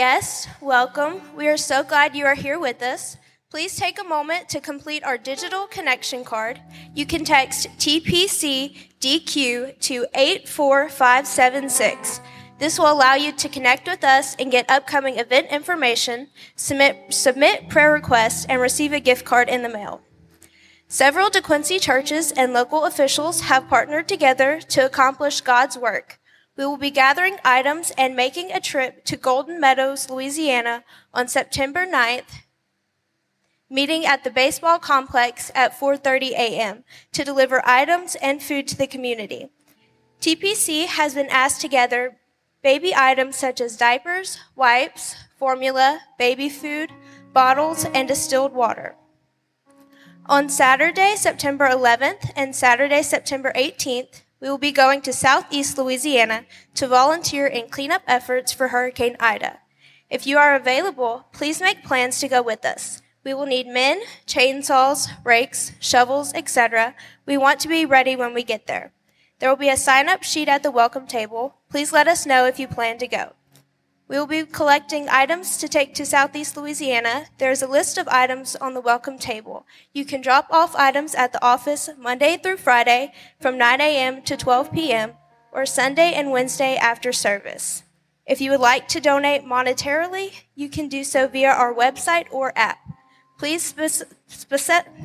guests, welcome. We are so glad you are here with us. Please take a moment to complete our digital connection card. You can text TPC DQ to 84576. This will allow you to connect with us and get upcoming event information, submit, submit prayer requests, and receive a gift card in the mail. Several DeQuincy churches and local officials have partnered together to accomplish God's work. We will be gathering items and making a trip to Golden Meadows, Louisiana on September 9th, meeting at the baseball complex at 4:30 a.m. to deliver items and food to the community. TPC has been asked to gather baby items such as diapers, wipes, formula, baby food, bottles, and distilled water. On Saturday, September 11th and Saturday, September 18th, we will be going to Southeast Louisiana to volunteer in cleanup efforts for Hurricane Ida. If you are available, please make plans to go with us. We will need men, chainsaws, rakes, shovels, etc. We want to be ready when we get there. There will be a sign up sheet at the welcome table. Please let us know if you plan to go. We will be collecting items to take to Southeast Louisiana. There is a list of items on the welcome table. You can drop off items at the office Monday through Friday from 9 a.m. to 12 p.m. or Sunday and Wednesday after service. If you would like to donate monetarily, you can do so via our website or app. Please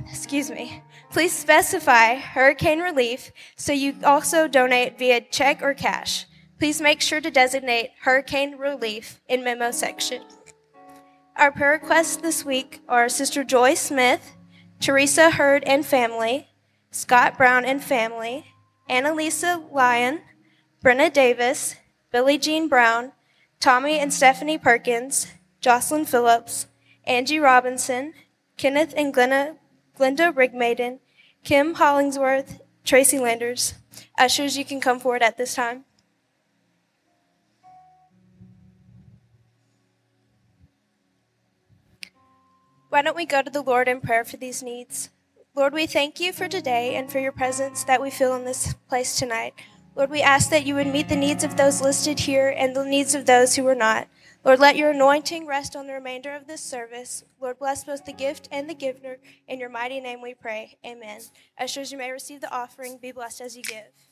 excuse me. Please specify hurricane relief so you also donate via check or cash. Please make sure to designate hurricane relief in memo section. Our prayer requests this week are Sister Joy Smith, Teresa Hurd and family, Scott Brown and family, Annalisa Lyon, Brenna Davis, Billie Jean Brown, Tommy and Stephanie Perkins, Jocelyn Phillips, Angie Robinson, Kenneth and Glenna, Glenda Rigmaiden, Kim Hollingsworth, Tracy Landers. Ushers, you can come forward at this time. Why don't we go to the Lord in prayer for these needs? Lord, we thank you for today and for your presence that we feel in this place tonight. Lord, we ask that you would meet the needs of those listed here and the needs of those who are not. Lord, let your anointing rest on the remainder of this service. Lord, bless both the gift and the giver. In your mighty name we pray. Amen. Ushers, you may receive the offering. Be blessed as you give.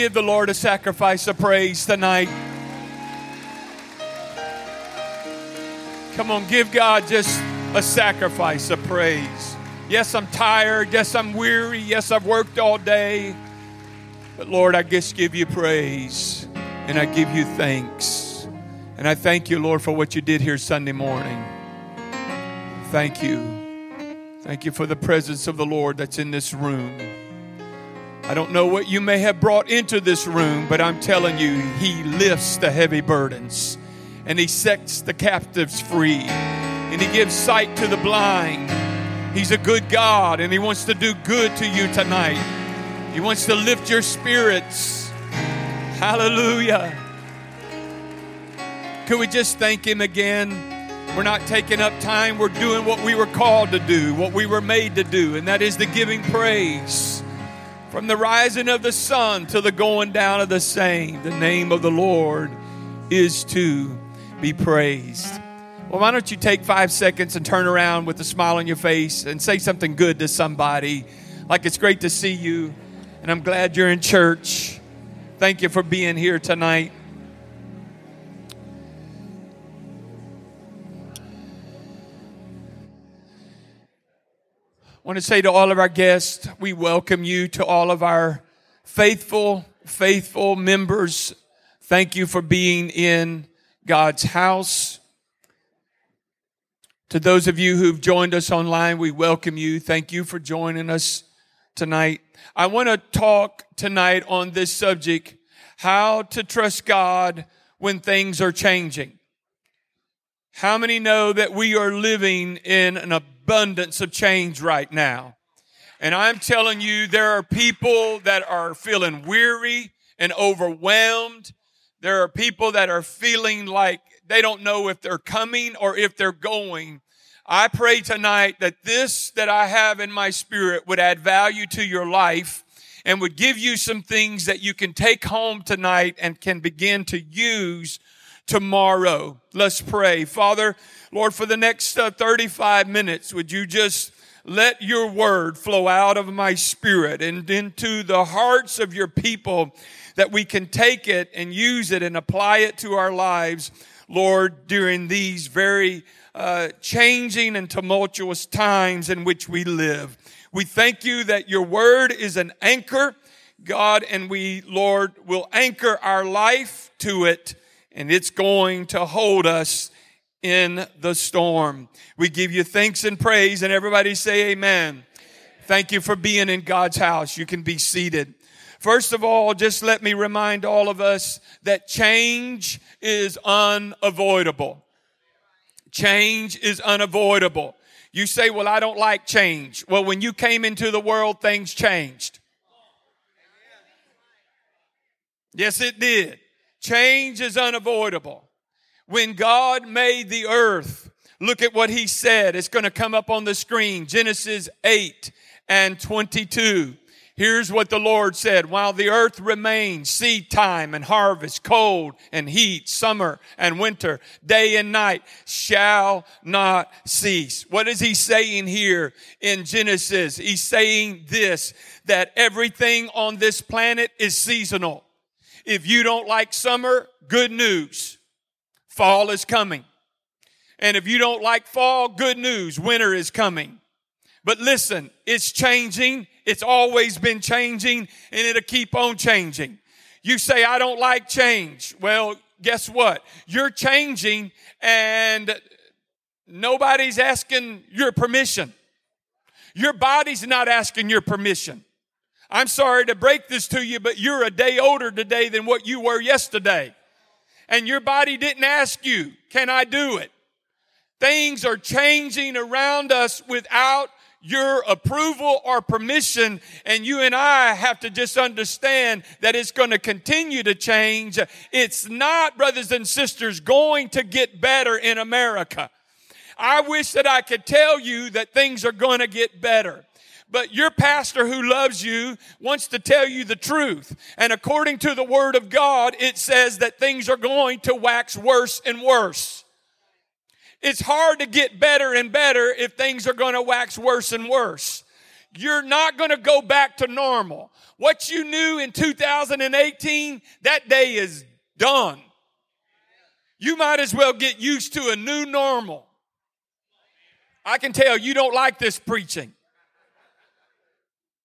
Give the Lord a sacrifice of praise tonight? Come on, give God just a sacrifice of praise. Yes, I'm tired. Yes, I'm weary. Yes, I've worked all day. But Lord, I just give you praise and I give you thanks. And I thank you, Lord, for what you did here Sunday morning. Thank you. Thank you for the presence of the Lord that's in this room. I don't know what you may have brought into this room, but I'm telling you, He lifts the heavy burdens and He sets the captives free and He gives sight to the blind. He's a good God and He wants to do good to you tonight. He wants to lift your spirits. Hallelujah. Could we just thank Him again? We're not taking up time. We're doing what we were called to do, what we were made to do, and that is the giving praise. From the rising of the sun to the going down of the same, the name of the Lord is to be praised. Well, why don't you take five seconds and turn around with a smile on your face and say something good to somebody? Like it's great to see you, and I'm glad you're in church. Thank you for being here tonight. I want to say to all of our guests, we welcome you to all of our faithful, faithful members. Thank you for being in God's house. To those of you who've joined us online, we welcome you. Thank you for joining us tonight. I want to talk tonight on this subject, how to trust God when things are changing. How many know that we are living in an abundance of change right now? And I'm telling you, there are people that are feeling weary and overwhelmed. There are people that are feeling like they don't know if they're coming or if they're going. I pray tonight that this that I have in my spirit would add value to your life and would give you some things that you can take home tonight and can begin to use tomorrow. Let's pray. Father, Lord, for the next uh, 35 minutes, would you just let your word flow out of my spirit and into the hearts of your people that we can take it and use it and apply it to our lives, Lord, during these very uh, changing and tumultuous times in which we live. We thank you that your word is an anchor, God, and we, Lord, will anchor our life to it, and it's going to hold us in the storm. We give you thanks and praise, and everybody say amen. Thank you for being in God's house. You can be seated. First of all, just let me remind all of us that change is unavoidable. Change is unavoidable. You say, Well, I don't like change. Well, when you came into the world, things changed. Yes, it did. Change is unavoidable. When God made the earth, look at what he said. It's going to come up on the screen Genesis 8 and 22. Here's what the Lord said. While the earth remains, seed time and harvest, cold and heat, summer and winter, day and night shall not cease. What is he saying here in Genesis? He's saying this, that everything on this planet is seasonal. If you don't like summer, good news. Fall is coming. And if you don't like fall, good news. Winter is coming. But listen, it's changing it's always been changing and it'll keep on changing. You say, I don't like change. Well, guess what? You're changing and nobody's asking your permission. Your body's not asking your permission. I'm sorry to break this to you, but you're a day older today than what you were yesterday. And your body didn't ask you, can I do it? Things are changing around us without your approval or permission. And you and I have to just understand that it's going to continue to change. It's not, brothers and sisters, going to get better in America. I wish that I could tell you that things are going to get better. But your pastor who loves you wants to tell you the truth. And according to the word of God, it says that things are going to wax worse and worse. It's hard to get better and better if things are going to wax worse and worse. You're not going to go back to normal. What you knew in 2018, that day is done. You might as well get used to a new normal. I can tell you don't like this preaching.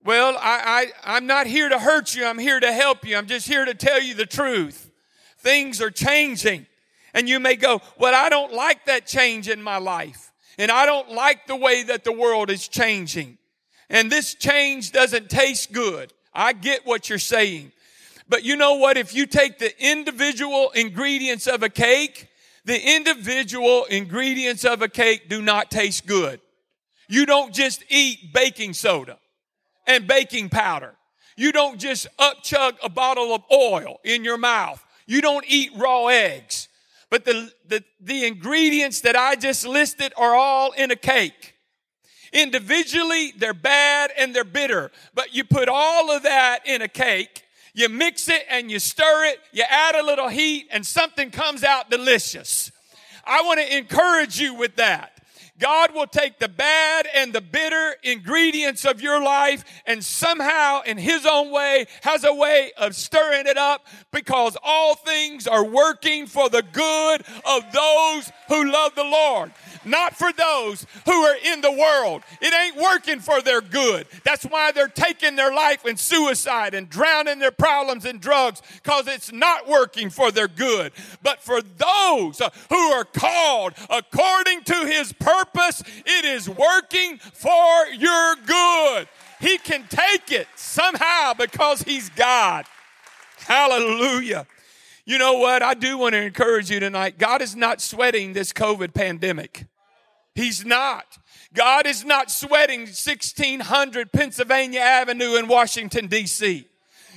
Well, I, I, I'm not here to hurt you. I'm here to help you. I'm just here to tell you the truth. Things are changing. And you may go, well, I don't like that change in my life. And I don't like the way that the world is changing. And this change doesn't taste good. I get what you're saying. But you know what? If you take the individual ingredients of a cake, the individual ingredients of a cake do not taste good. You don't just eat baking soda and baking powder. You don't just upchug a bottle of oil in your mouth. You don't eat raw eggs. But the, the, the ingredients that I just listed are all in a cake. Individually, they're bad and they're bitter. But you put all of that in a cake, you mix it and you stir it, you add a little heat, and something comes out delicious. I want to encourage you with that. God will take the bad and the bitter ingredients of your life and somehow in his own way has a way of stirring it up because all things are working for the good of those who love the Lord not for those who are in the world. It ain't working for their good. That's why they're taking their life in suicide and drowning their problems in drugs because it's not working for their good. But for those uh, who are called according to his purpose, it is working for your good. He can take it somehow because he's God. Hallelujah. You know what? I do want to encourage you tonight. God is not sweating this COVID pandemic. He's not. God is not sweating 1600 Pennsylvania Avenue in Washington, D.C.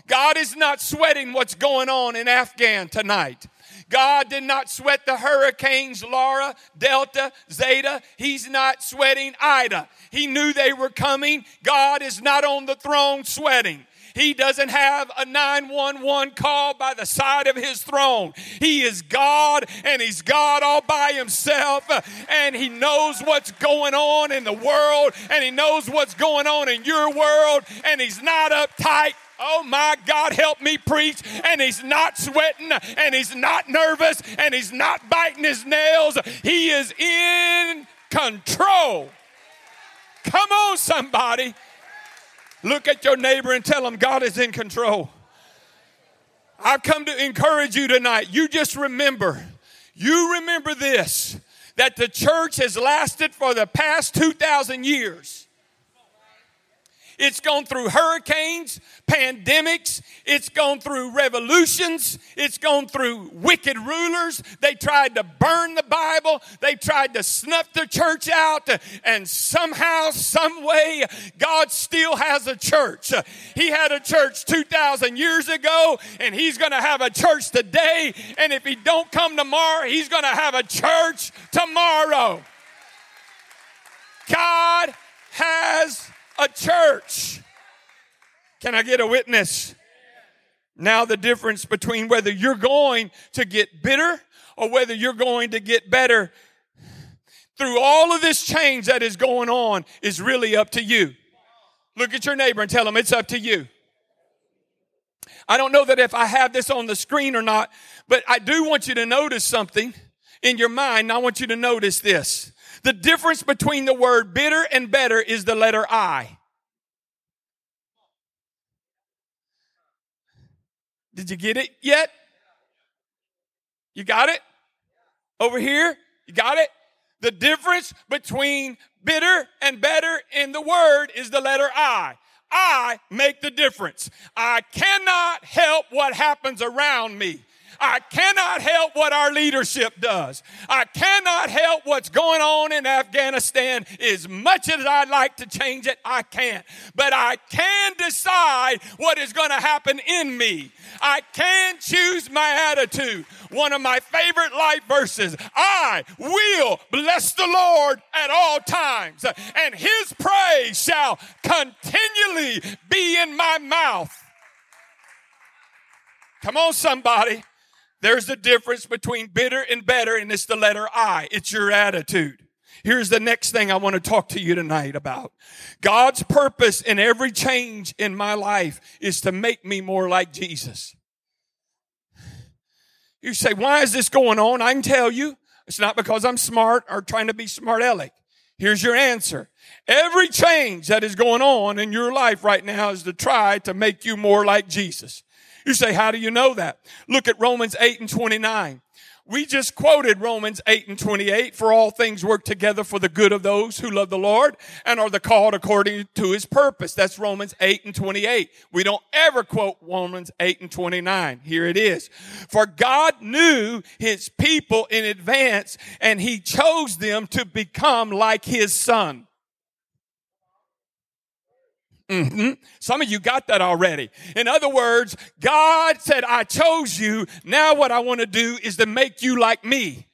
God is not sweating what's going on in Afghan tonight. God did not sweat the hurricanes, Laura, Delta, Zeta. He's not sweating Ida. He knew they were coming. God is not on the throne sweating. He doesn't have a 911 call by the side of his throne. He is God and he's God all by himself and he knows what's going on in the world and he knows what's going on in your world and he's not uptight. Oh my God, help me preach. And he's not sweating and he's not nervous and he's not biting his nails. He is in control. Come on, somebody. Look at your neighbor and tell him God is in control. I've come to encourage you tonight. You just remember, you remember this that the church has lasted for the past 2,000 years. It's gone through hurricanes, pandemics. It's gone through revolutions. It's gone through wicked rulers. They tried to burn the Bible. They tried to snuff the church out. And somehow, some way, God still has a church. He had a church 2,000 years ago, and He's going to have a church today. And if He don't come tomorrow, He's going to have a church tomorrow. God has a church. Can I get a witness? Now, the difference between whether you're going to get bitter or whether you're going to get better through all of this change that is going on is really up to you. Look at your neighbor and tell him it's up to you. I don't know that if I have this on the screen or not, but I do want you to notice something in your mind. I want you to notice this. The difference between the word bitter and better is the letter I. Did you get it yet? You got it? Over here? You got it? The difference between bitter and better in the word is the letter I. I make the difference. I cannot help what happens around me. I cannot help what our leadership does. I cannot help what's going on in Afghanistan. As much as I'd like to change it, I can't. But I can decide what is going to happen in me. I can choose my attitude. One of my favorite life verses I will bless the Lord at all times, and his praise shall continually be in my mouth. Come on, somebody. There's a difference between bitter and better, and it's the letter I. It's your attitude. Here's the next thing I want to talk to you tonight about. God's purpose in every change in my life is to make me more like Jesus. You say, why is this going on? I can tell you. It's not because I'm smart or trying to be smart aleck. Here's your answer. Every change that is going on in your life right now is to try to make you more like Jesus. You say, how do you know that? Look at Romans 8 and 29. We just quoted Romans 8 and 28. For all things work together for the good of those who love the Lord and are the called according to his purpose. That's Romans 8 and 28. We don't ever quote Romans 8 and 29. Here it is. For God knew his people in advance and he chose them to become like his son. Mm-hmm. Some of you got that already. In other words, God said, I chose you. Now what I want to do is to make you like me.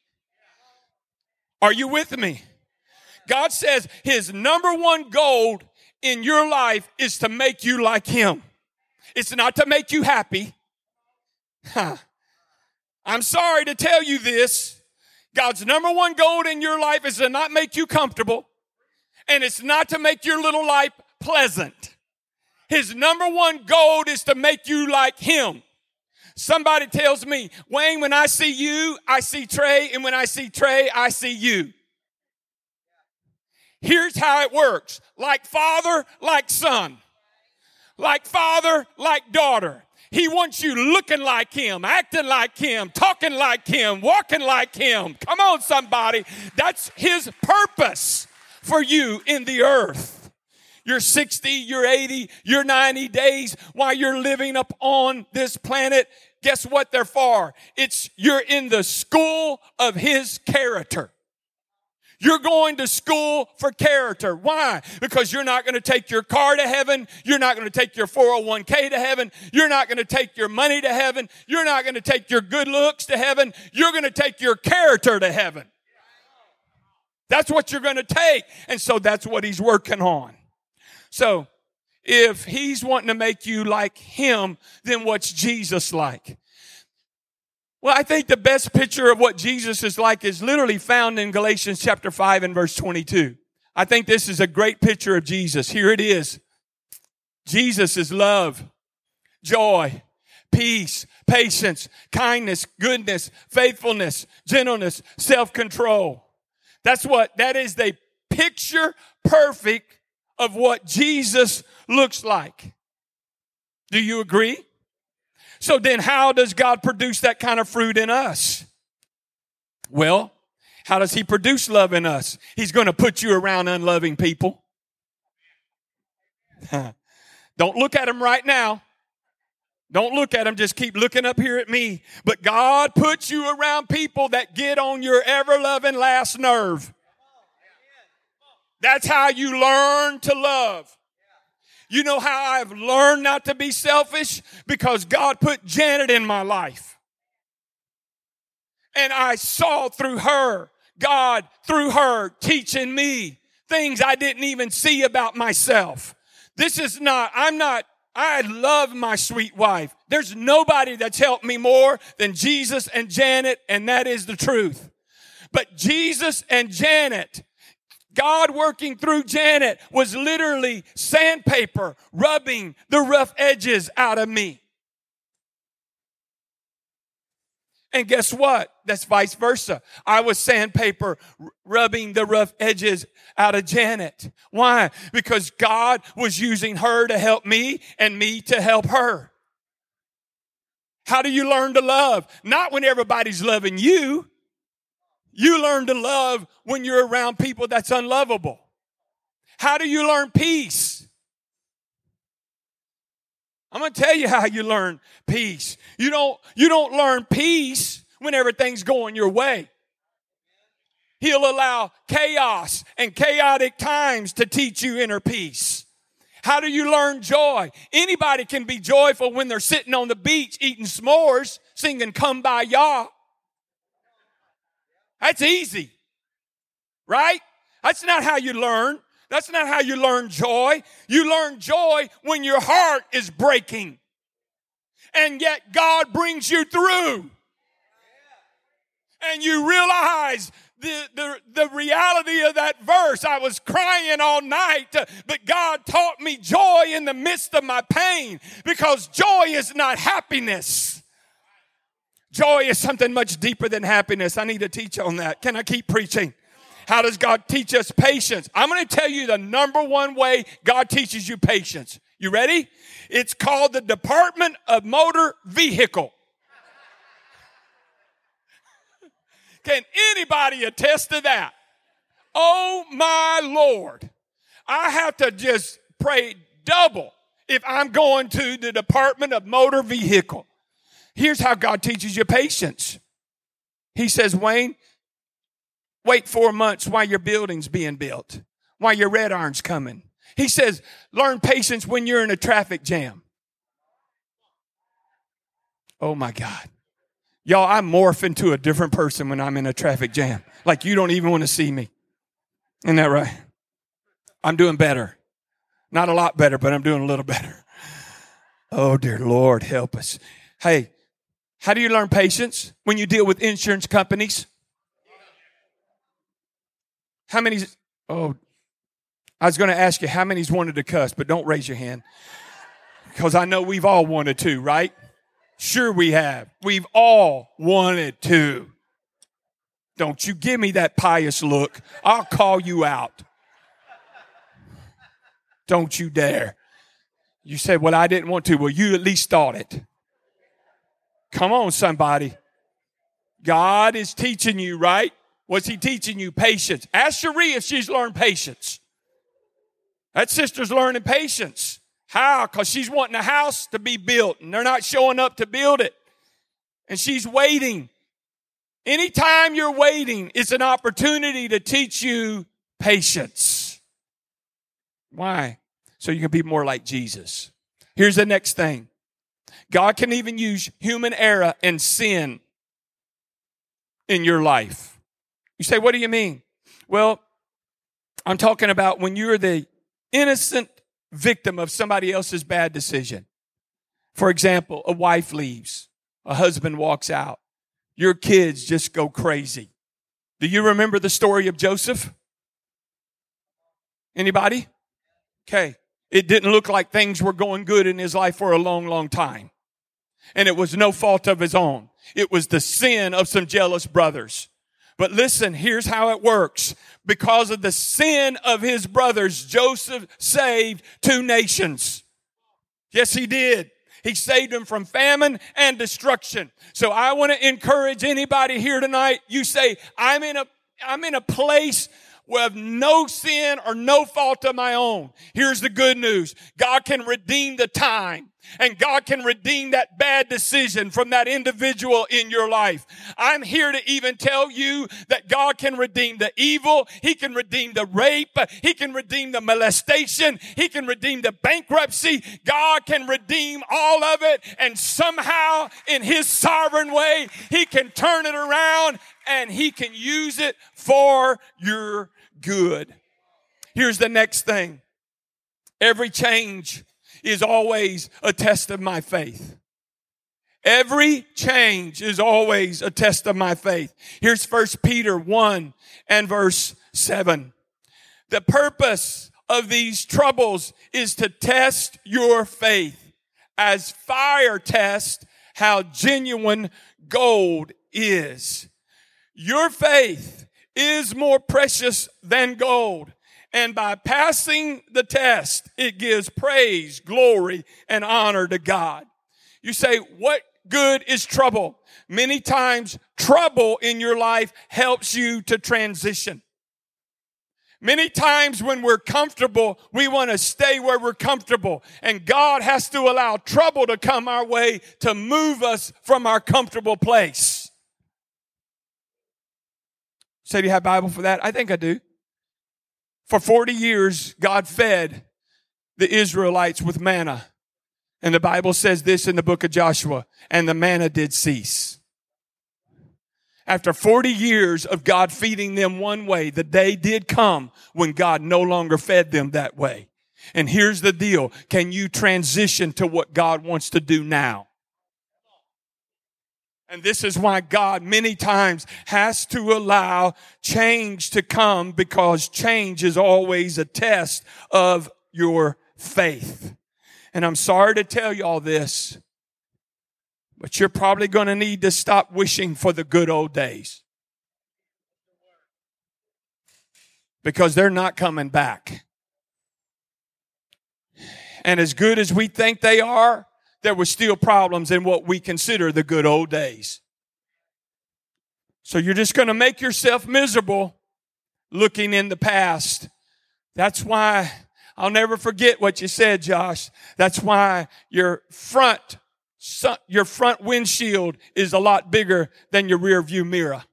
Are you with me? God says his number one goal in your life is to make you like him. It's not to make you happy. Huh. I'm sorry to tell you this. God's number one goal in your life is to not make you comfortable, and it's not to make your little life pleasant. His number one goal is to make you like Him. Somebody tells me, Wayne, when I see you, I see Trey, and when I see Trey, I see you. Here's how it works like father, like son, like father, like daughter. He wants you looking like him, acting like him, talking like him, walking like him. Come on, somebody. That's his purpose for you in the earth. You're 60, you're 80, you're 90 days while you're living up on this planet. Guess what they're for? It's you're in the school of his character. You're going to school for character. Why? Because you're not going to take your car to heaven. You're not going to take your 401k to heaven. You're not going to take your money to heaven. You're not going to take your good looks to heaven. You're going to take your character to heaven. That's what you're going to take. And so that's what he's working on. So if he's wanting to make you like him, then what's Jesus like? Well, I think the best picture of what Jesus is like is literally found in Galatians chapter 5 and verse 22. I think this is a great picture of Jesus. Here it is. Jesus is love, joy, peace, patience, kindness, goodness, faithfulness, gentleness, self-control. That's what, that is the picture perfect of what Jesus looks like. Do you agree? So then how does God produce that kind of fruit in us? Well, how does he produce love in us? He's going to put you around unloving people. Don't look at them right now. Don't look at them. Just keep looking up here at me. But God puts you around people that get on your ever loving last nerve. That's how you learn to love. You know how I've learned not to be selfish? Because God put Janet in my life. And I saw through her, God through her teaching me things I didn't even see about myself. This is not, I'm not, I love my sweet wife. There's nobody that's helped me more than Jesus and Janet, and that is the truth. But Jesus and Janet God working through Janet was literally sandpaper rubbing the rough edges out of me. And guess what? That's vice versa. I was sandpaper rubbing the rough edges out of Janet. Why? Because God was using her to help me and me to help her. How do you learn to love? Not when everybody's loving you. You learn to love when you're around people that's unlovable. How do you learn peace? I'm going to tell you how you learn peace. You don't, you don't learn peace when everything's going your way. He'll allow chaos and chaotic times to teach you inner peace. How do you learn joy? Anybody can be joyful when they're sitting on the beach eating s'mores, singing Kumbaya. That's easy. Right? That's not how you learn. That's not how you learn joy. You learn joy when your heart is breaking. And yet God brings you through. And you realize the, the, the reality of that verse. I was crying all night, but God taught me joy in the midst of my pain because joy is not happiness. Joy is something much deeper than happiness. I need to teach on that. Can I keep preaching? How does God teach us patience? I'm going to tell you the number one way God teaches you patience. You ready? It's called the Department of Motor Vehicle. Can anybody attest to that? Oh my Lord. I have to just pray double if I'm going to the Department of Motor Vehicle. Here's how God teaches you patience. He says, Wayne, wait four months while your building's being built, while your red iron's coming. He says, learn patience when you're in a traffic jam. Oh my God. Y'all, I morph into a different person when I'm in a traffic jam. Like you don't even want to see me. Isn't that right? I'm doing better. Not a lot better, but I'm doing a little better. Oh, dear Lord, help us. Hey, how do you learn patience when you deal with insurance companies? How many? Oh, I was going to ask you how many's wanted to cuss, but don't raise your hand because I know we've all wanted to, right? Sure, we have. We've all wanted to. Don't you give me that pious look. I'll call you out. Don't you dare. You said, Well, I didn't want to. Well, you at least thought it. Come on, somebody. God is teaching you, right? What's He teaching you? Patience. Ask Cherie if she's learned patience. That sister's learning patience. How? Because she's wanting a house to be built and they're not showing up to build it. And she's waiting. Anytime you're waiting, it's an opportunity to teach you patience. Why? So you can be more like Jesus. Here's the next thing God can even use human error and sin in your life. You say, what do you mean? Well, I'm talking about when you're the innocent victim of somebody else's bad decision. For example, a wife leaves, a husband walks out, your kids just go crazy. Do you remember the story of Joseph? Anybody? Okay. It didn't look like things were going good in his life for a long, long time. And it was no fault of his own. It was the sin of some jealous brothers. But listen, here's how it works. Because of the sin of his brothers, Joseph saved two nations. Yes, he did. He saved them from famine and destruction. So I want to encourage anybody here tonight. You say, I'm in a, I'm in a place with no sin or no fault of my own. Here's the good news. God can redeem the time. And God can redeem that bad decision from that individual in your life. I'm here to even tell you that God can redeem the evil. He can redeem the rape. He can redeem the molestation. He can redeem the bankruptcy. God can redeem all of it. And somehow in His sovereign way, He can turn it around and He can use it for your good. Here's the next thing. Every change is always a test of my faith. Every change is always a test of my faith. Here's First Peter 1 and verse 7. The purpose of these troubles is to test your faith as fire tests how genuine gold is. Your faith is more precious than gold. And by passing the test, it gives praise, glory, and honor to God. You say, what good is trouble? Many times trouble in your life helps you to transition. Many times when we're comfortable, we want to stay where we're comfortable. And God has to allow trouble to come our way to move us from our comfortable place. Say, do you have Bible for that? I think I do. For 40 years, God fed the Israelites with manna. And the Bible says this in the book of Joshua, and the manna did cease. After 40 years of God feeding them one way, the day did come when God no longer fed them that way. And here's the deal. Can you transition to what God wants to do now? And this is why God many times has to allow change to come because change is always a test of your faith. And I'm sorry to tell you all this, but you're probably going to need to stop wishing for the good old days. Because they're not coming back. And as good as we think they are, there were still problems in what we consider the good old days. So you're just going to make yourself miserable looking in the past. That's why I'll never forget what you said, Josh. That's why your front, your front windshield is a lot bigger than your rear view mirror.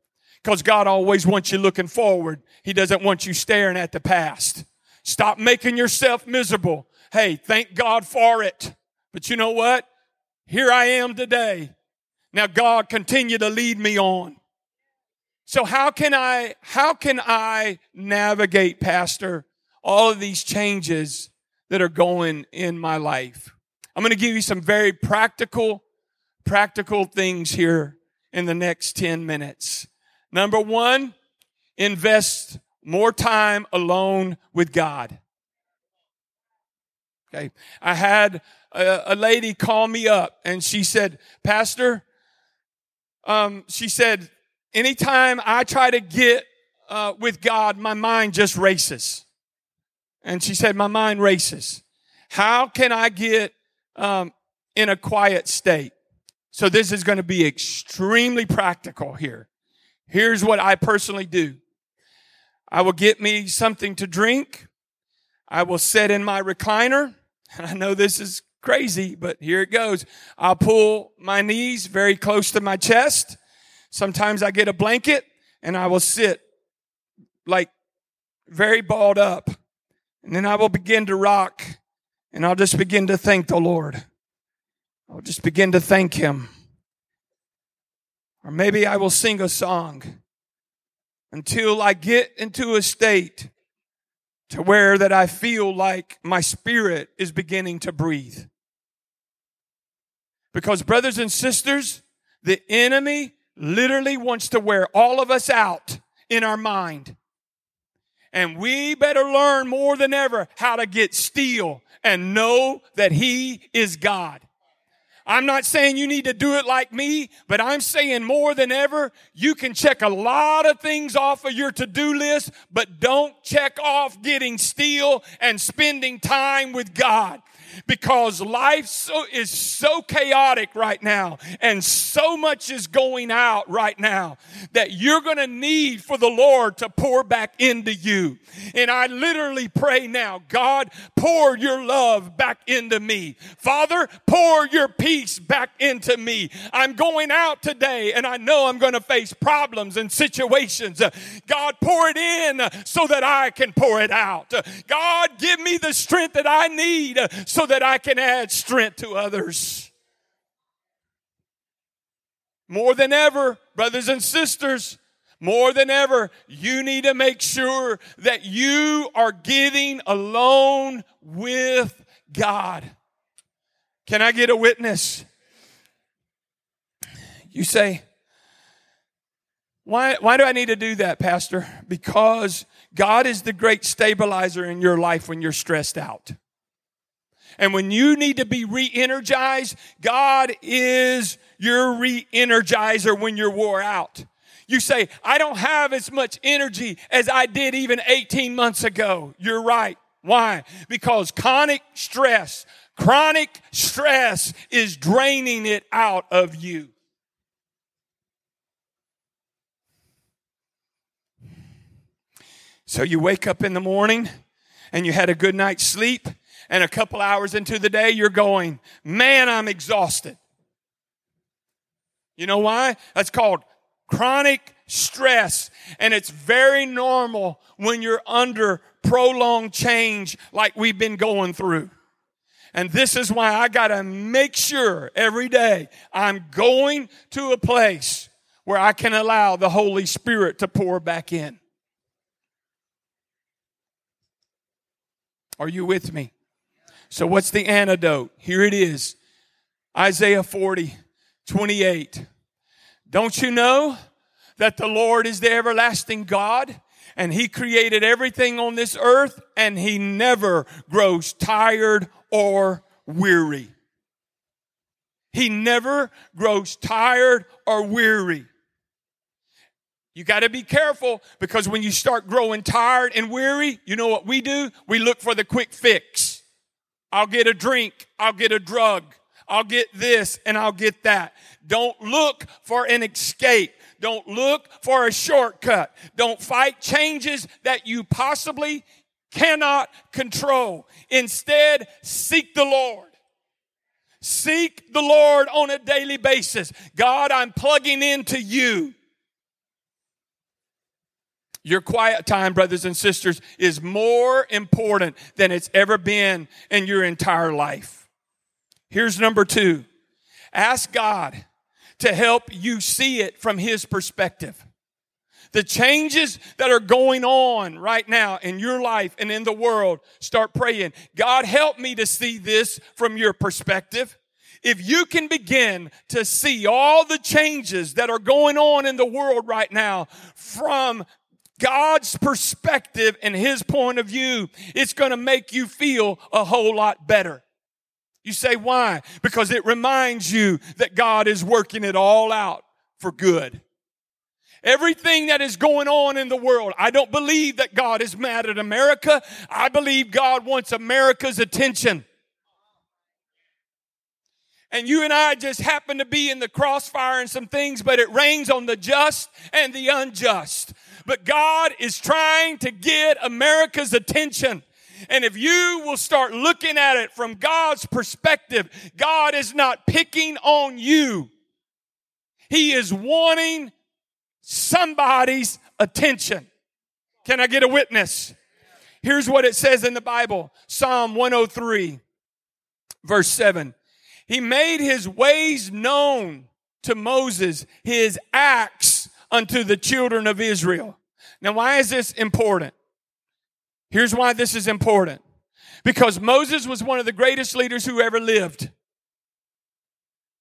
Because God always wants you looking forward. He doesn't want you staring at the past. Stop making yourself miserable. Hey, thank God for it. But you know what? Here I am today. Now God continue to lead me on. So how can I, how can I navigate, Pastor, all of these changes that are going in my life? I'm going to give you some very practical, practical things here in the next 10 minutes. Number one, invest more time alone with God. Okay. I had a, a lady call me up and she said, Pastor, um, she said, anytime I try to get uh, with God, my mind just races. And she said, my mind races. How can I get um, in a quiet state? So this is going to be extremely practical here. Here's what I personally do. I will get me something to drink. I will sit in my recliner. I know this is crazy, but here it goes. I'll pull my knees very close to my chest. Sometimes I get a blanket and I will sit like very balled up. And then I will begin to rock and I'll just begin to thank the Lord. I'll just begin to thank Him. Or maybe I will sing a song until I get into a state to where that I feel like my spirit is beginning to breathe. Because brothers and sisters, the enemy literally wants to wear all of us out in our mind. And we better learn more than ever how to get still and know that he is God. I'm not saying you need to do it like me, but I'm saying more than ever, you can check a lot of things off of your to-do list, but don't check off getting still and spending time with God because life so, is so chaotic right now and so much is going out right now that you're going to need for the Lord to pour back into you. And I literally pray now, God, pour your love back into me. Father, pour your peace back into me. I'm going out today and I know I'm going to face problems and situations. God, pour it in so that I can pour it out. God, give me the strength that I need so that I can add strength to others. More than ever, brothers and sisters, more than ever, you need to make sure that you are getting alone with God. Can I get a witness? You say, why, why do I need to do that, Pastor? Because God is the great stabilizer in your life when you're stressed out. And when you need to be re-energized, God is your re-energizer when you're wore out. You say, I don't have as much energy as I did even 18 months ago. You're right. Why? Because chronic stress, chronic stress is draining it out of you. So you wake up in the morning and you had a good night's sleep and a couple hours into the day, you're going, man, I'm exhausted. You know why? That's called chronic stress. And it's very normal when you're under prolonged change like we've been going through. And this is why I got to make sure every day I'm going to a place where I can allow the Holy Spirit to pour back in. Are you with me? So, what's the antidote? Here it is Isaiah 40, 28. Don't you know that the Lord is the everlasting God and He created everything on this earth and He never grows tired or weary? He never grows tired or weary. You got to be careful because when you start growing tired and weary, you know what we do? We look for the quick fix. I'll get a drink. I'll get a drug. I'll get this and I'll get that. Don't look for an escape. Don't look for a shortcut. Don't fight changes that you possibly cannot control. Instead, seek the Lord. Seek the Lord on a daily basis. God, I'm plugging into you. Your quiet time, brothers and sisters, is more important than it's ever been in your entire life. Here's number two. Ask God to help you see it from His perspective. the changes that are going on right now in your life and in the world, start praying. God, help me to see this from your perspective. If you can begin to see all the changes that are going on in the world right now from God's perspective and His point of view, it's going to make you feel a whole lot better. You say, why? Because it reminds you that God is working it all out for good. Everything that is going on in the world, I don't believe that God is mad at America. I believe God wants America's attention. And you and I just happen to be in the crossfire and some things, but it rains on the just and the unjust. But God is trying to get America's attention. And if you will start looking at it from God's perspective, God is not picking on you. He is wanting somebody's attention. Can I get a witness? Here's what it says in the Bible Psalm 103, verse 7. He made his ways known to Moses, his acts unto the children of Israel. Now, why is this important? Here's why this is important. Because Moses was one of the greatest leaders who ever lived.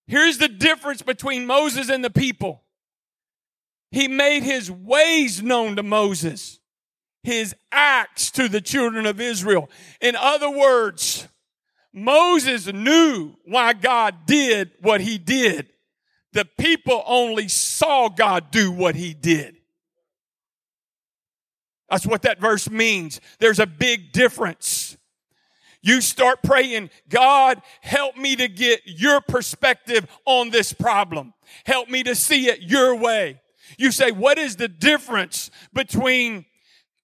Here's the difference between Moses and the people. He made his ways known to Moses, his acts to the children of Israel. In other words, Moses knew why God did what he did. The people only saw God do what he did. That's what that verse means. There's a big difference. You start praying, God, help me to get your perspective on this problem. Help me to see it your way. You say, what is the difference between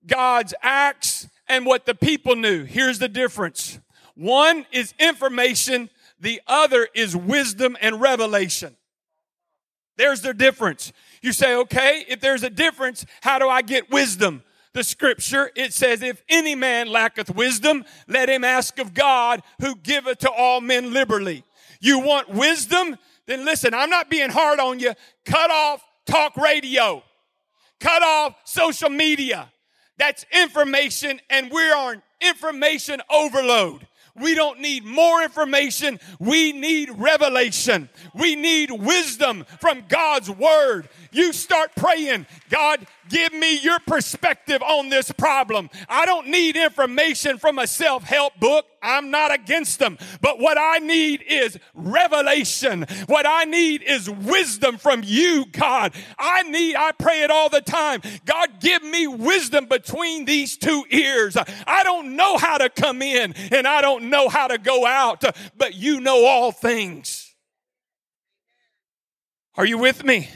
God's acts and what the people knew? Here's the difference. One is information. The other is wisdom and revelation. There's the difference. You say, okay, if there's a difference, how do I get wisdom? the scripture, it says, If any man lacketh wisdom, let him ask of God who giveth to all men liberally. You want wisdom? Then listen, I'm not being hard on you. Cut off talk radio. Cut off social media. That's information and we're on information overload. We don't need more information. We need revelation. We need wisdom from God's word. You start praying, God, give me your perspective on this problem. I don't need information from a self help book. I'm not against them. But what I need is revelation. What I need is wisdom from you, God. I need, I pray it all the time. God, give me wisdom between these two ears. I don't know how to come in and I don't know how to go out, but you know all things. Are you with me?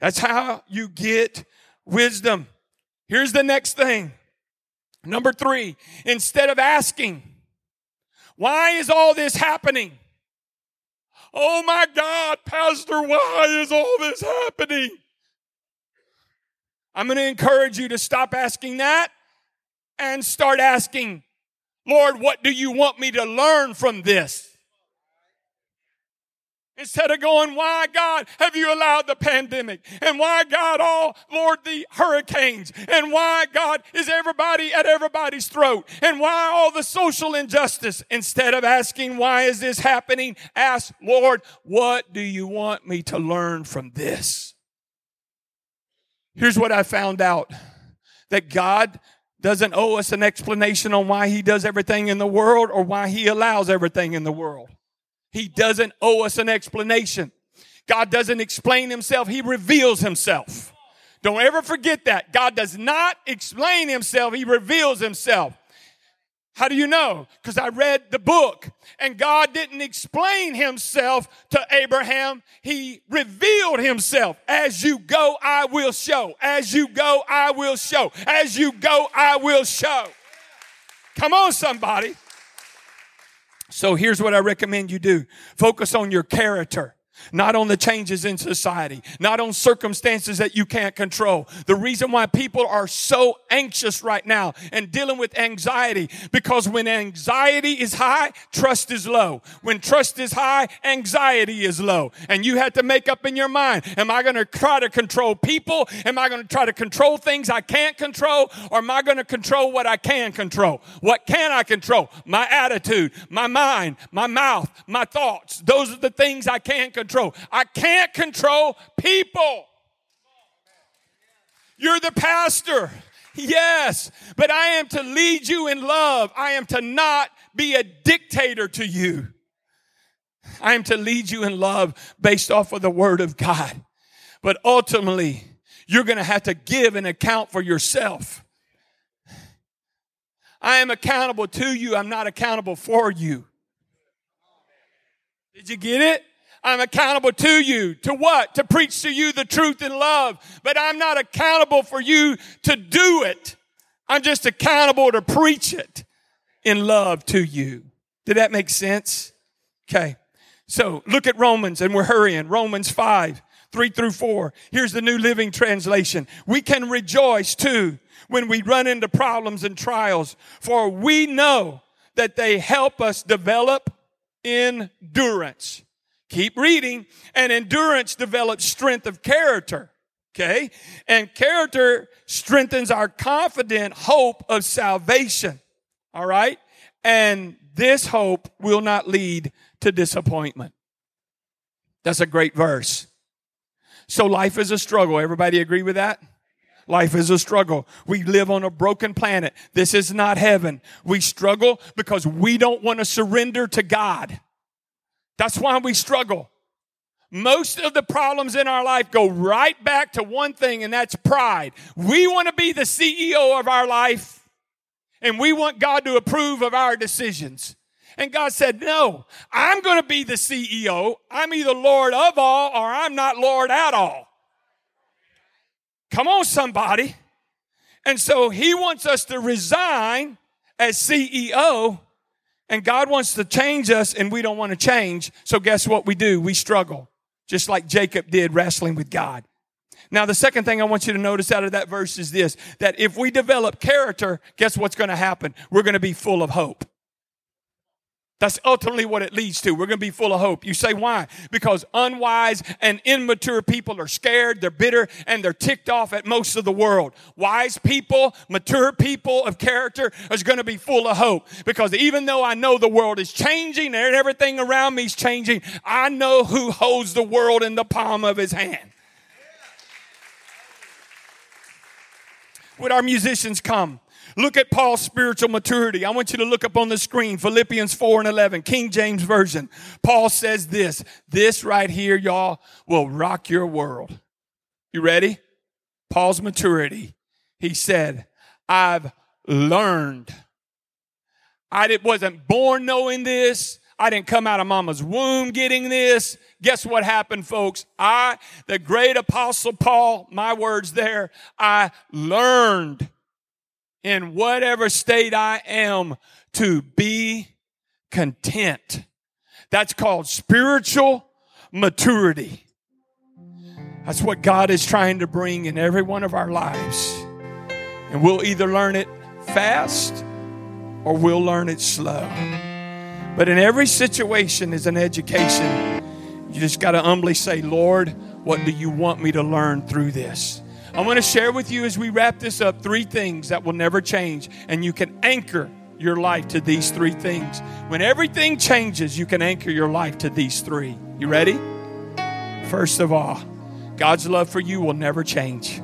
That's how you get wisdom. Here's the next thing. Number three, instead of asking, why is all this happening? Oh my God, Pastor, why is all this happening? I'm going to encourage you to stop asking that and start asking, Lord, what do you want me to learn from this? Instead of going, why God have you allowed the pandemic? And why God, all, Lord, the hurricanes? And why God is everybody at everybody's throat? And why all the social injustice? Instead of asking, why is this happening? Ask, Lord, what do you want me to learn from this? Here's what I found out that God doesn't owe us an explanation on why he does everything in the world or why he allows everything in the world. He doesn't owe us an explanation. God doesn't explain himself, he reveals himself. Don't ever forget that. God does not explain himself, he reveals himself. How do you know? Because I read the book and God didn't explain himself to Abraham. He revealed himself. As you go, I will show. As you go, I will show. As you go, I will show. Come on, somebody. So here's what I recommend you do focus on your character. Not on the changes in society, not on circumstances that you can't control. The reason why people are so anxious right now and dealing with anxiety, because when anxiety is high, trust is low. When trust is high, anxiety is low. And you have to make up in your mind, am I going to try to control people? Am I going to try to control things I can't control? Or am I going to control what I can control? What can I control? My attitude, my mind, my mouth, my thoughts. Those are the things I can control. I can't control people. You're the pastor. Yes, but I am to lead you in love. I am to not be a dictator to you. I am to lead you in love based off of the word of God. But ultimately, you're going to have to give an account for yourself. I am accountable to you. I'm not accountable for you. Did you get it? I'm accountable to you. To what? To preach to you the truth in love. But I'm not accountable for you to do it. I'm just accountable to preach it in love to you. Did that make sense? Okay. So look at Romans and we're hurrying. Romans 5, 3 through 4. Here's the New Living Translation. We can rejoice too when we run into problems and trials, for we know that they help us develop endurance. Keep reading. And endurance develops strength of character. Okay. And character strengthens our confident hope of salvation. All right. And this hope will not lead to disappointment. That's a great verse. So life is a struggle. Everybody agree with that? Life is a struggle. We live on a broken planet. This is not heaven. We struggle because we don't want to surrender to God. That's why we struggle. Most of the problems in our life go right back to one thing, and that's pride. We want to be the CEO of our life, and we want God to approve of our decisions. And God said, No, I'm going to be the CEO. I'm either Lord of all or I'm not Lord at all. Come on, somebody. And so He wants us to resign as CEO and God wants to change us and we don't want to change. So guess what we do? We struggle. Just like Jacob did wrestling with God. Now, the second thing I want you to notice out of that verse is this, that if we develop character, guess what's going to happen? We're going to be full of hope. That's ultimately what it leads to. We're going to be full of hope. You say why? Because unwise and immature people are scared, they're bitter, and they're ticked off at most of the world. Wise people, mature people of character is going to be full of hope. Because even though I know the world is changing and everything around me is changing, I know who holds the world in the palm of his hand. Would our musicians come? Look at Paul's spiritual maturity. I want you to look up on the screen Philippians 4 and 11, King James Version. Paul says this this right here, y'all, will rock your world. You ready? Paul's maturity. He said, I've learned. I wasn't born knowing this. I didn't come out of mama's womb getting this. Guess what happened, folks? I, the great apostle Paul, my words there, I learned in whatever state I am to be content. That's called spiritual maturity. That's what God is trying to bring in every one of our lives. And we'll either learn it fast or we'll learn it slow. But in every situation is an education. You just got to humbly say, Lord, what do you want me to learn through this? I want to share with you as we wrap this up three things that will never change, and you can anchor your life to these three things. When everything changes, you can anchor your life to these three. You ready? First of all, God's love for you will never change.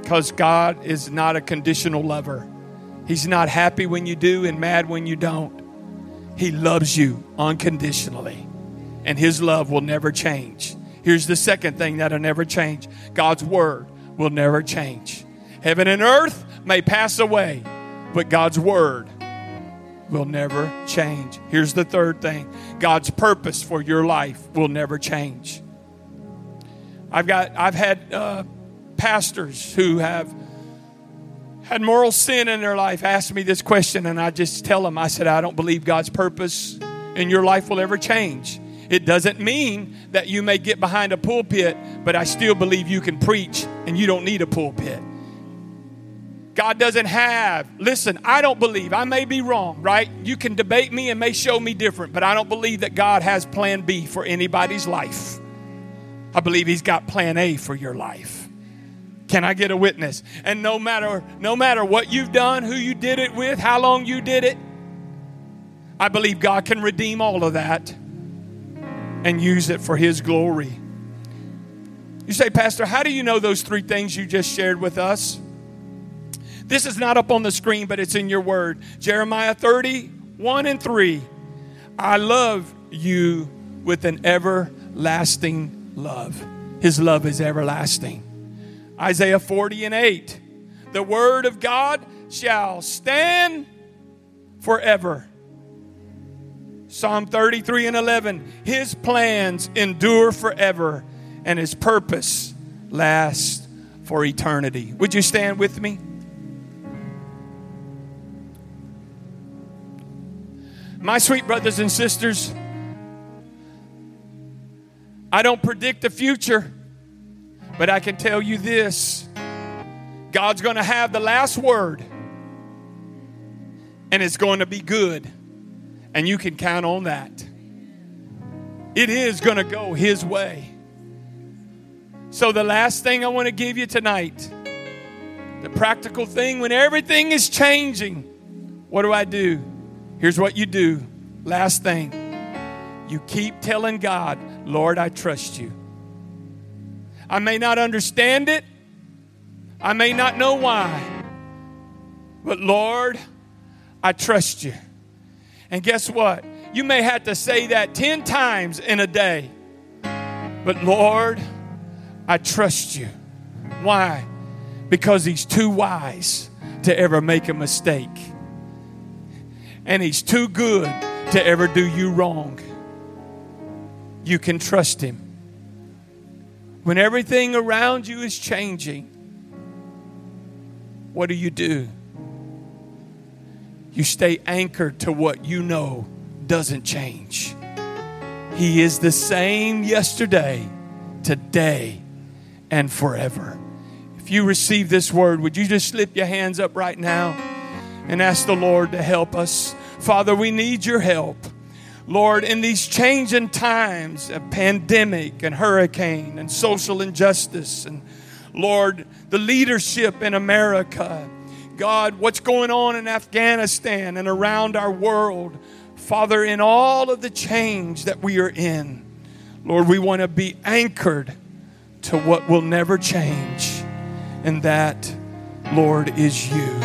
Because God is not a conditional lover. He's not happy when you do and mad when you don't. He loves you unconditionally, and His love will never change. Here's the second thing that'll never change God's word will never change. Heaven and earth may pass away, but God's word will never change. Here's the third thing God's purpose for your life will never change. I've got, I've had uh, pastors who have had moral sin in their life ask me this question, and I just tell them, I said, I don't believe God's purpose in your life will ever change. It doesn't mean that you may get behind a pulpit, but I still believe you can preach and you don't need a pulpit. God doesn't have, listen, I don't believe, I may be wrong, right? You can debate me and may show me different, but I don't believe that God has plan B for anybody's life. I believe He's got plan A for your life. Can I get a witness? And no matter no matter what you've done, who you did it with, how long you did it, I believe God can redeem all of that and use it for his glory. You say, Pastor, how do you know those three things you just shared with us? This is not up on the screen, but it's in your word. Jeremiah 30, 1 and 3. I love you with an everlasting love. His love is everlasting. Isaiah 40 and 8. The word of God shall stand forever. Psalm 33 and 11. His plans endure forever, and his purpose lasts for eternity. Would you stand with me? My sweet brothers and sisters, I don't predict the future. But I can tell you this God's going to have the last word, and it's going to be good. And you can count on that. It is going to go His way. So, the last thing I want to give you tonight, the practical thing when everything is changing, what do I do? Here's what you do. Last thing you keep telling God, Lord, I trust you. I may not understand it. I may not know why. But Lord, I trust you. And guess what? You may have to say that 10 times in a day. But Lord, I trust you. Why? Because He's too wise to ever make a mistake. And He's too good to ever do you wrong. You can trust Him when everything around you is changing, what do you do? You stay anchored to what you know doesn't change. He is the same yesterday, today, and forever. If you receive this word, would you just slip your hands up right now and ask the Lord to help us? Father, we need your help. Lord, in these changing times of pandemic and hurricane and social injustice, and Lord, the leadership in America, God, what's going on in Afghanistan and around our world, Father, in all of the change that we are in, Lord, we want to be anchored to what will never change, and that, Lord, is you.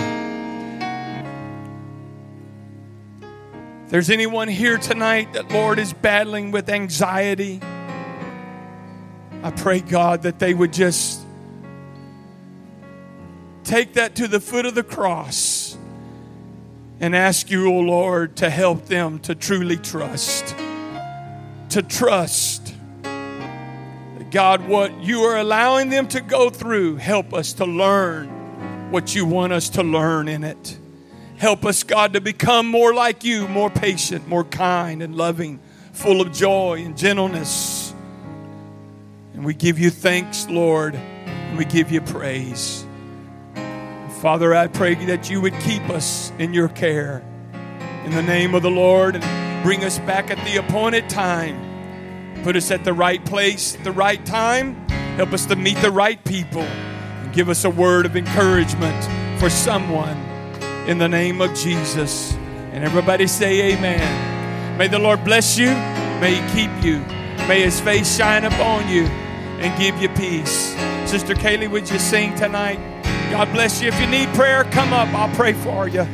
If there's anyone here tonight that, Lord, is battling with anxiety, I pray, God, that they would just take that to the foot of the cross and ask you, O oh Lord, to help them to truly trust. To trust God, what you are allowing them to go through, help us to learn what you want us to learn in it. Help us, God, to become more like you, more patient, more kind and loving, full of joy and gentleness. And we give you thanks, Lord, and we give you praise. Father, I pray that you would keep us in your care. In the name of the Lord, and bring us back at the appointed time. Put us at the right place the right time. Help us to meet the right people. And give us a word of encouragement for someone in the name of Jesus. And everybody say amen. May the Lord bless you. May He keep you. May His face shine upon you and give you peace. Sister Kaylee, would you sing tonight? God bless you. If you need prayer, come up. I'll pray for you.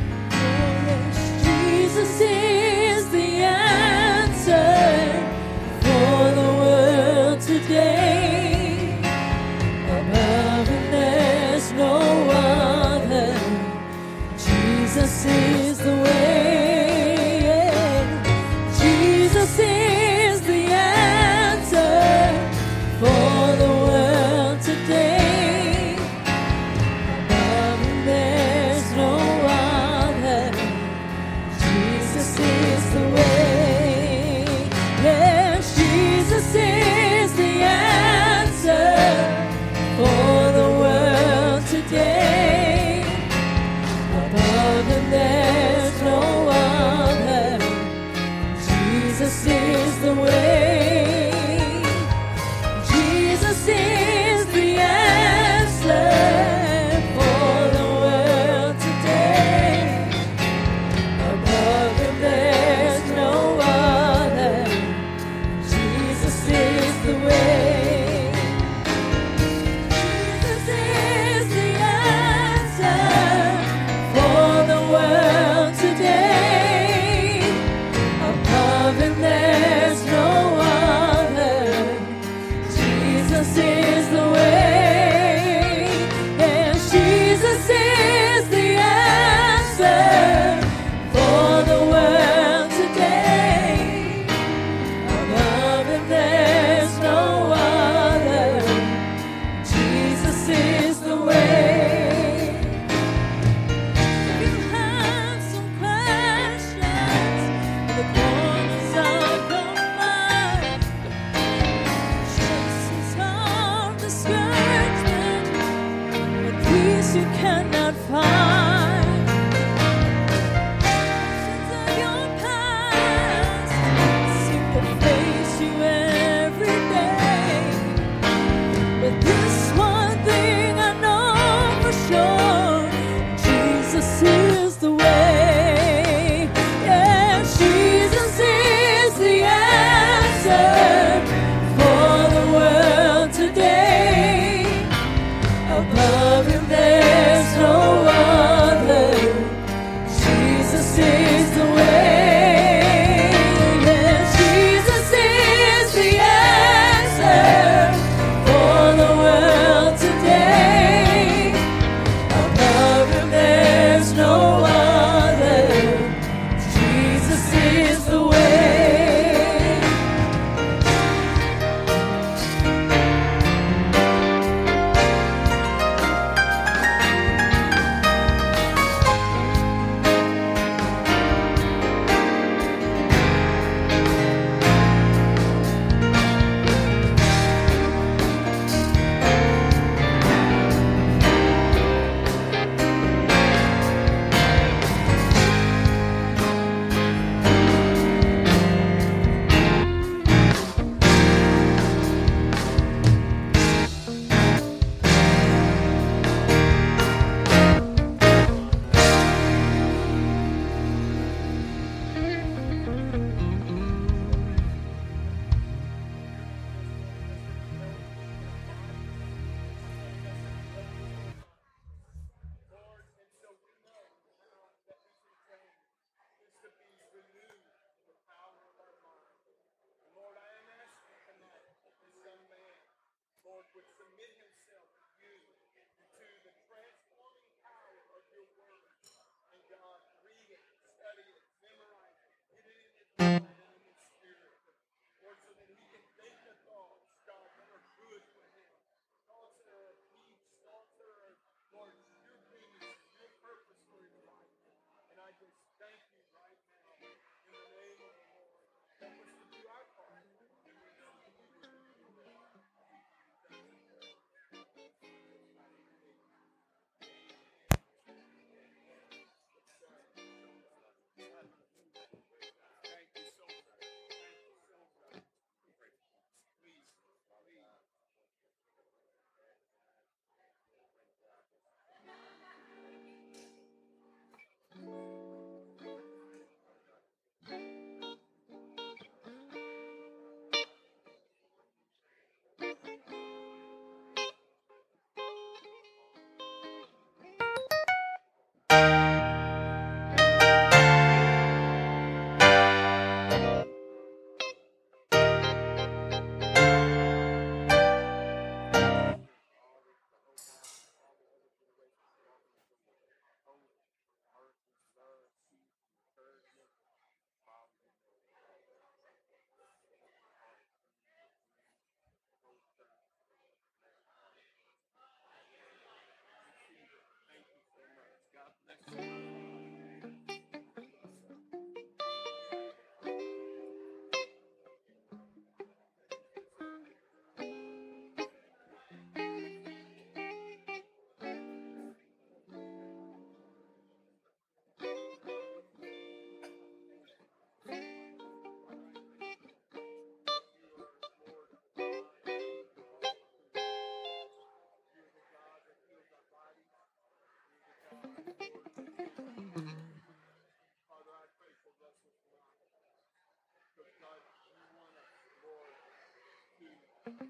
Thank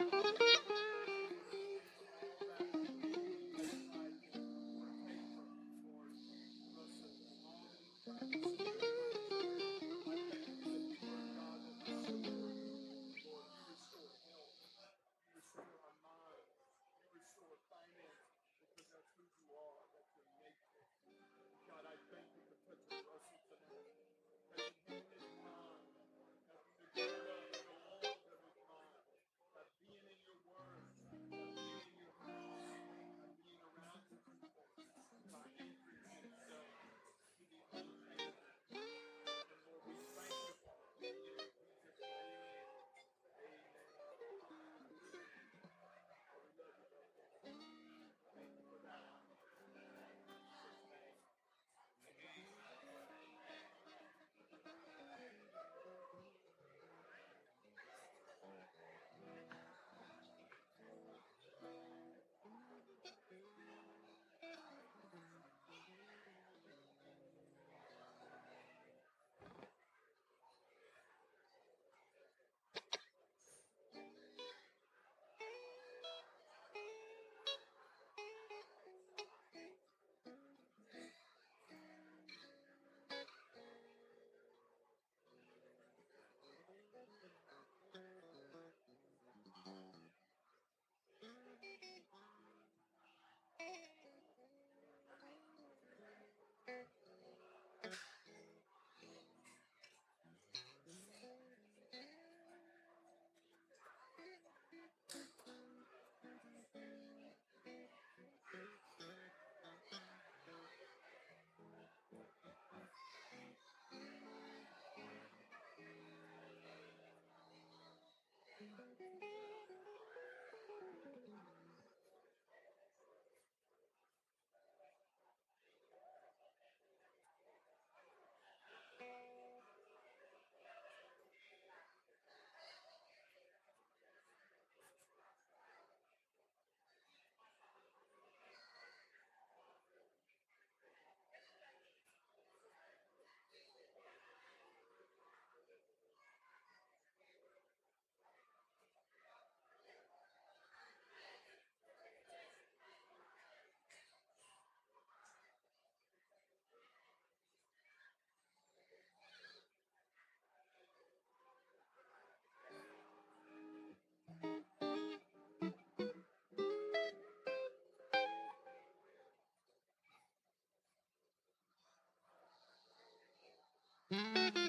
you. Amen.